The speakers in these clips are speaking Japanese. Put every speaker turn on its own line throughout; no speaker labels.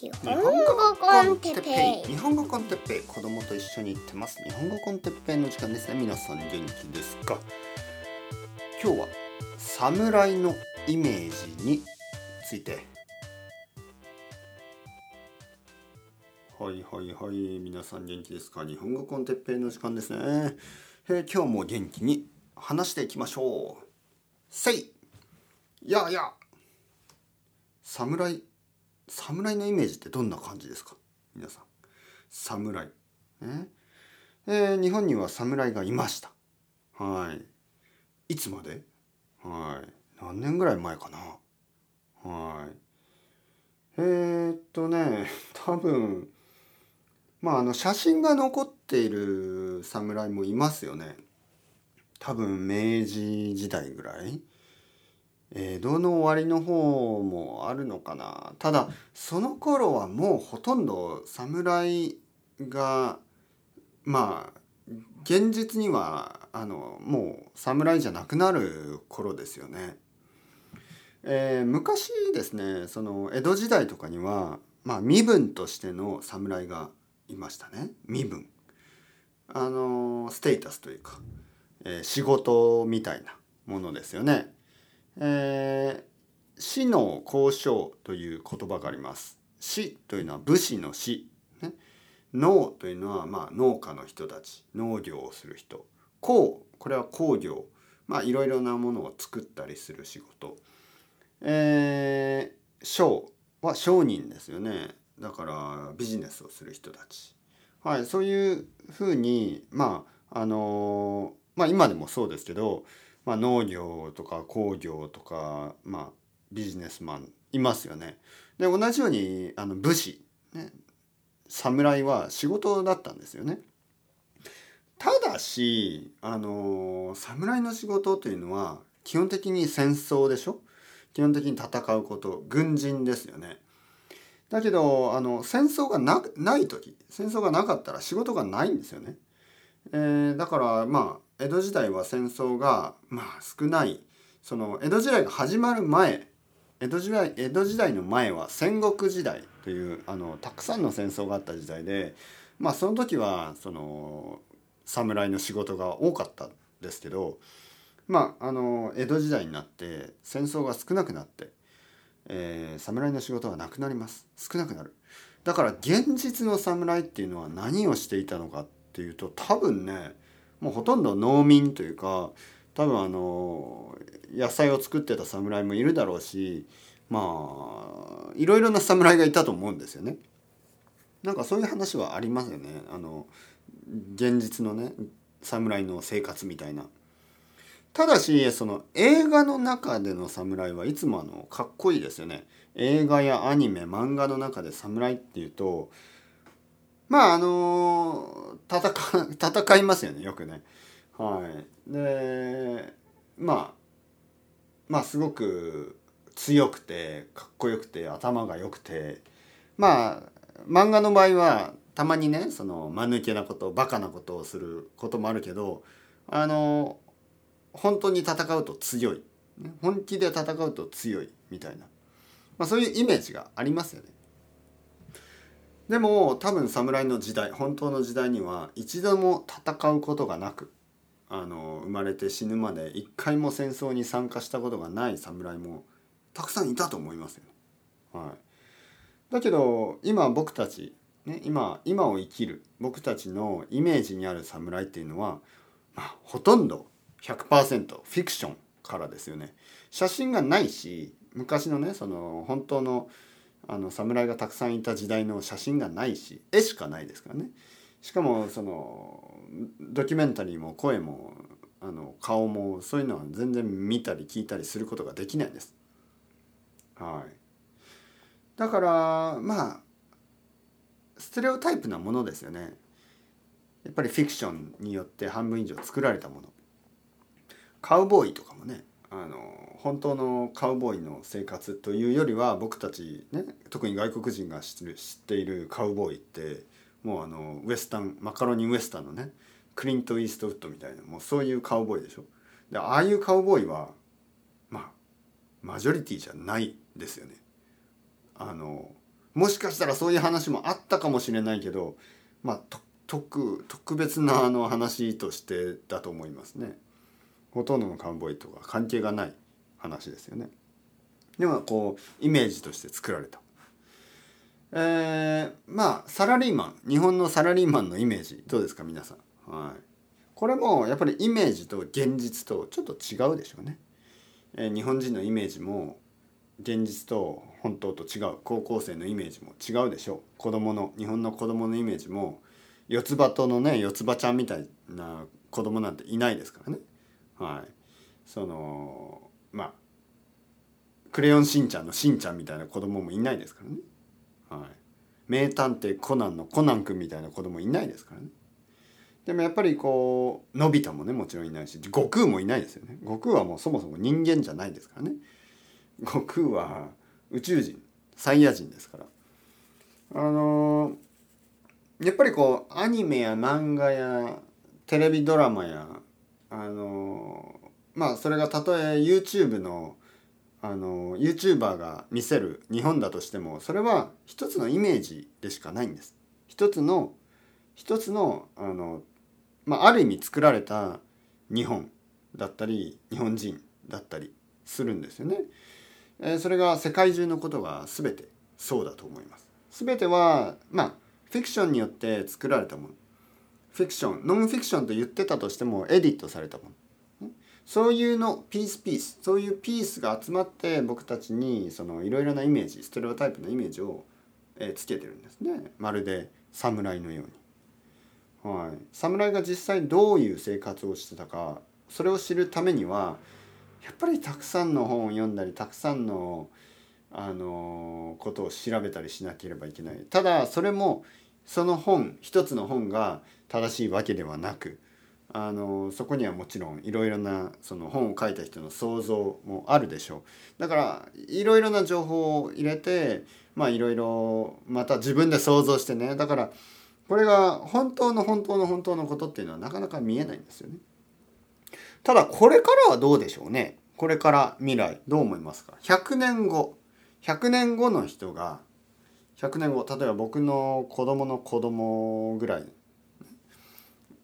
日
本語コンテッペイ。日本語コンテッペイ。子供と一緒に行ってます。日本語コンテッペイの時間です。ね皆さん元気ですか今日は侍のイメージについてはいはいはい皆さん元気ですか日本語コンテッペイの時間ですね、えー今日も元気に話していきましょうせいやいや侍侍のイメージってどんな感じですか？皆さん。侍ねえ？ー日本には侍がいました。はい。いつまで？はい。何年ぐらい前かな？はい。えー、っとね多分まああの写真が残っている侍もいますよね。多分明治時代ぐらい。江戸の終わりの方もあるのかなただその頃はもうほとんど侍がまあ現実にはあのもう侍じゃなくなる頃ですよね。えー昔ですねその江戸時代とかには、まあ、身分としての侍がいましたね身分。あのステータスというか、えー仕事みたいなものですよね。えー死の交渉という言葉があります。死というのは武士の死。ね、農というのはまあ農家の人たち、農業をする人。工、これは工業。まあいろいろなものを作ったりする仕事。えー商は商人ですよね。だからビジネスをする人たち。はい、そういうふうにまああのまあ今でもそうですけど、まあ、農業とか工業とか、まあ、ビジネスマンいますよね。で同じようにあの武士、ね、侍は仕事だったんですよね。ただしあの侍の仕事というのは基本的に戦争でしょ？基本的に戦うこと軍人ですよね。だけどあの戦争がなない時戦争がなかったら仕事がないんですよね。えーだからまあ江戸時代は戦争がまあ少ないその江戸時代が始まる前江戸時代江戸時代の前は戦国時代というあのたくさんの戦争があった時代でまあその時はその侍の仕事が多かったんですけどまああの江戸時代になって戦争が少なくなって、えー侍の仕事はなくなります。少なくなる。だから現実の侍っていうのは何をしていたのかっていうと多分ねもうほとんど農民というか多分あの野菜を作ってた侍もいるだろうしまあいろいろな侍がいたと思うんですよね。なんかそういう話はありますよね。あの現実のね侍の生活みたいな。ただしその映画の中での侍はいつもあのかっこいいですよね。映画やアニメ漫画の中で侍っていうとまああの戦戦いますよねよくね。はい、でまあまあすごく強くてかっこよくて頭が良くてまあ漫画の場合はたまにねその間抜けなことバカなことをすることもあるけどあの本当に戦うと強い本気で戦うと強いみたいな、まあ、そういうイメージがありますよね。でも多分侍の時代本当の時代には一度も戦うことがなくあの生まれて死ぬまで一回も戦争に参加したことがない侍もたくさんいたと思いますよ。はい、だけど今僕たち、ね、今今を生きる僕たちのイメージにある侍っていうのは、まあ、ほとんど100%フィクションからですよね。写真がないし昔のねその本当のあの侍がたくさんいた時代の写真がないし絵しかないですからね。しかもそのドキュメンタリーも声もあの顔もそういうのは全然見たり聞いたりすることができないです。はい。だからまあステレオタイプなものですよね。やっぱりフィクションによって半分以上作られたもの。カウボーイとかもねあの本当のカウボーイの生活というよりは僕たちね特に外国人が知っているカウボーイってもうあのウエスタンマカロニウエスタンのねクリント・イーストウッドみたいなもうそういうカウボーイでしょでああいうカウボーイはまあマジョリティじゃないですよねあのもしかしたらそういう話もあったかもしれないけどまあ特特別なあの話としてだと思いますね。ほとんどのカウボイとか関係がない話ですよね。でもこうイメージとして作られた。えー、まあサラリーマン日本のサラリーマンのイメージどうですか皆さん？はい、これもやっぱりイメージと現実とちょっと違うでしょうね。えー、日本人のイメージも現実と本当と違う高校生のイメージも違うでしょう子供の日本の子供のイメージも四つ葉とのね四つ葉ちゃんみたいな子供なんていないですからねはい。そのまあクレヨンしんちゃんのしんちゃんみたいな子供もいないですからね。はい。名探偵コナンのコナン君みたいな子供いないですからね。でもやっぱりこうのび太もねもちろんいないし悟空もいないですよね。悟空はもうそもそも人間じゃないですからね。悟空は宇宙人サイヤ人ですから。あのー、やっぱりこうアニメや漫画やテレビドラマやあの、まあそれがたとえ YouTube のあの YouTuber が見せる日本だとしてもそれは一つのイメージでしかないんです。一つの一つのあの、まあ、ある意味作られた日本だったり日本人だったりするんですよね。えそれが世界中のことが全てそうだと思います。全てはまあフィクションによって作られたものフィクションノンフィクションと言ってたとしてもエディットされたもの。そういうのピースピースそういうピースが集まって僕たちにそのいろいろなイメージステレオタイプのイメージを、えつけてるんですね。まるで侍のように。はい、侍が実際どういう生活をしてたかそれを知るためにはやっぱりたくさんの本を読んだりたくさんのあのことを調べたりしなければいけない。ただそれもその本一つの本が正しいわけではなくあのそこにはもちろんいろいろなその本を書いた人の想像もあるでしょう。だからいろいろな情報を入れてまあいろいろまた自分で想像してね。だからこれが本当の本当の本当のことっていうのはなかなか見えないんですよね。ただこれからはどうでしょうね。これから未来どう思いますか？100年後。100年後の人が100年後例えば僕の子供の子供ぐらい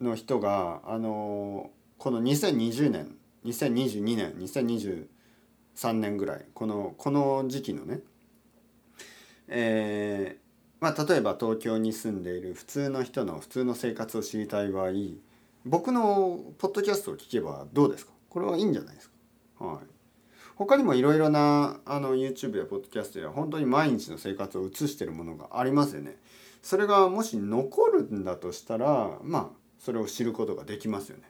の人があのこの2020年2022年2023年ぐらいこのこの時期のねえー、まあ例えば東京に住んでいる普通の人の普通の生活を知りたい場合僕のポッドキャストを聞けばどうですか？これはいいんじゃないですか？はい。他にもいろいろなあの YouTube やポッドキャストや本当に毎日の生活を映してるものがありますよね。それがもし残るんだとしたらまあそれを知ることができますよね。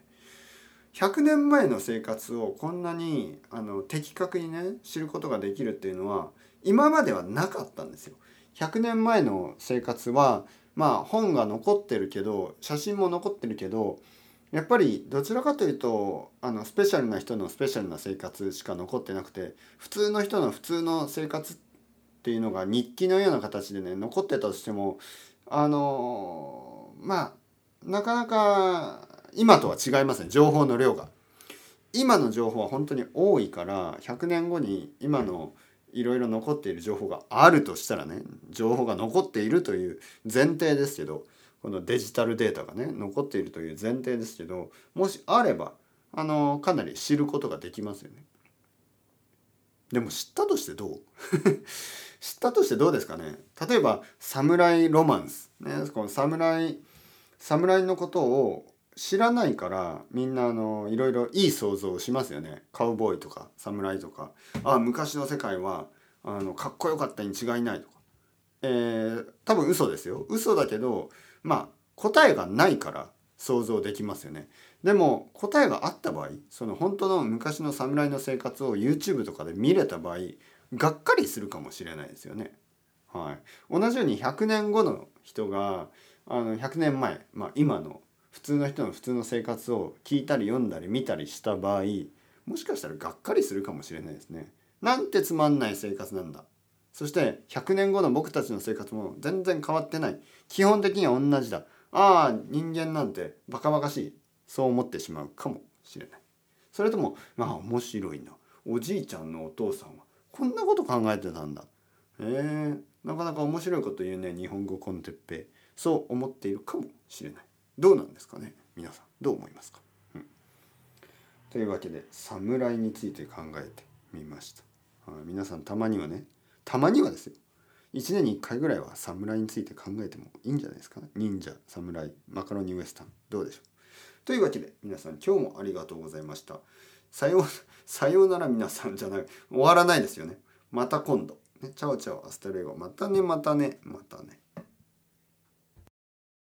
100年前の生活をこんなにあの的確にね知ることができるっていうのは今まではなかったんですよ。100年前の生活はまあ本が残ってるけど写真も残ってるけどやっぱりどちらかというとあのスペシャルな人のスペシャルな生活しか残ってなくて普通の人の普通の生活っていうのが日記のような形でね残ってたとしてもあのまあなかなか今とは違いますね情報の量が。今の情報は本当に多いから100年後に今のいろいろ残っている情報があるとしたらね情報が残っているという前提ですけどこのデジタルデータがね残っているという前提ですけどもしあればあのかなり知ることができますよね。でも知ったとしてどう？知ったとしてどうですかね？例えば「サムライロマンス」ねこの侍侍のことを知らないからみんなあのいろいろいい想像をしますよね。カウボーイとか侍とか。あ昔の世界はあのかっこよかったに違いないとか、えー、多分嘘ですよ嘘だけどまあ答えがないから想像できますよね。でも答えがあった場合その本当の昔の侍の生活を YouTube とかで見れた場合がっかりするかもしれないですよね。はい、同じように100年後の人があの100年前、まあ、今の普通の人の普通の生活を聞いたり読んだり見たりした場合もしかしたらがっかりするかもしれないですね。なんてつまんない生活なんだ。そして100年後の僕たちの生活も全然変わってない。基本的には同じだ。ああ人間なんてバカバカしい。そう思ってしまうかもしれない。それともまあ面白いな。おじいちゃんのお父さんはこんなこと考えてたんだ。へ、え、なかなか面白いこと言うね日本語コンテッペ。イそう思っているかもしれない。どうなんですかね皆さん。どう思いますか、うん、というわけで侍について考えてみました、皆さんたまにはねたまにはですよ。1年に1回ぐらいは侍について考えてもいいんじゃないですか、ね、忍者侍マカロニウエスタン。どうでしょう。というわけで皆さん今日もありがとうございました。さよう さようなら皆さんじゃない。終わらないですよね。また今度。ね ciao ciao hasta luego またねまたねまたね。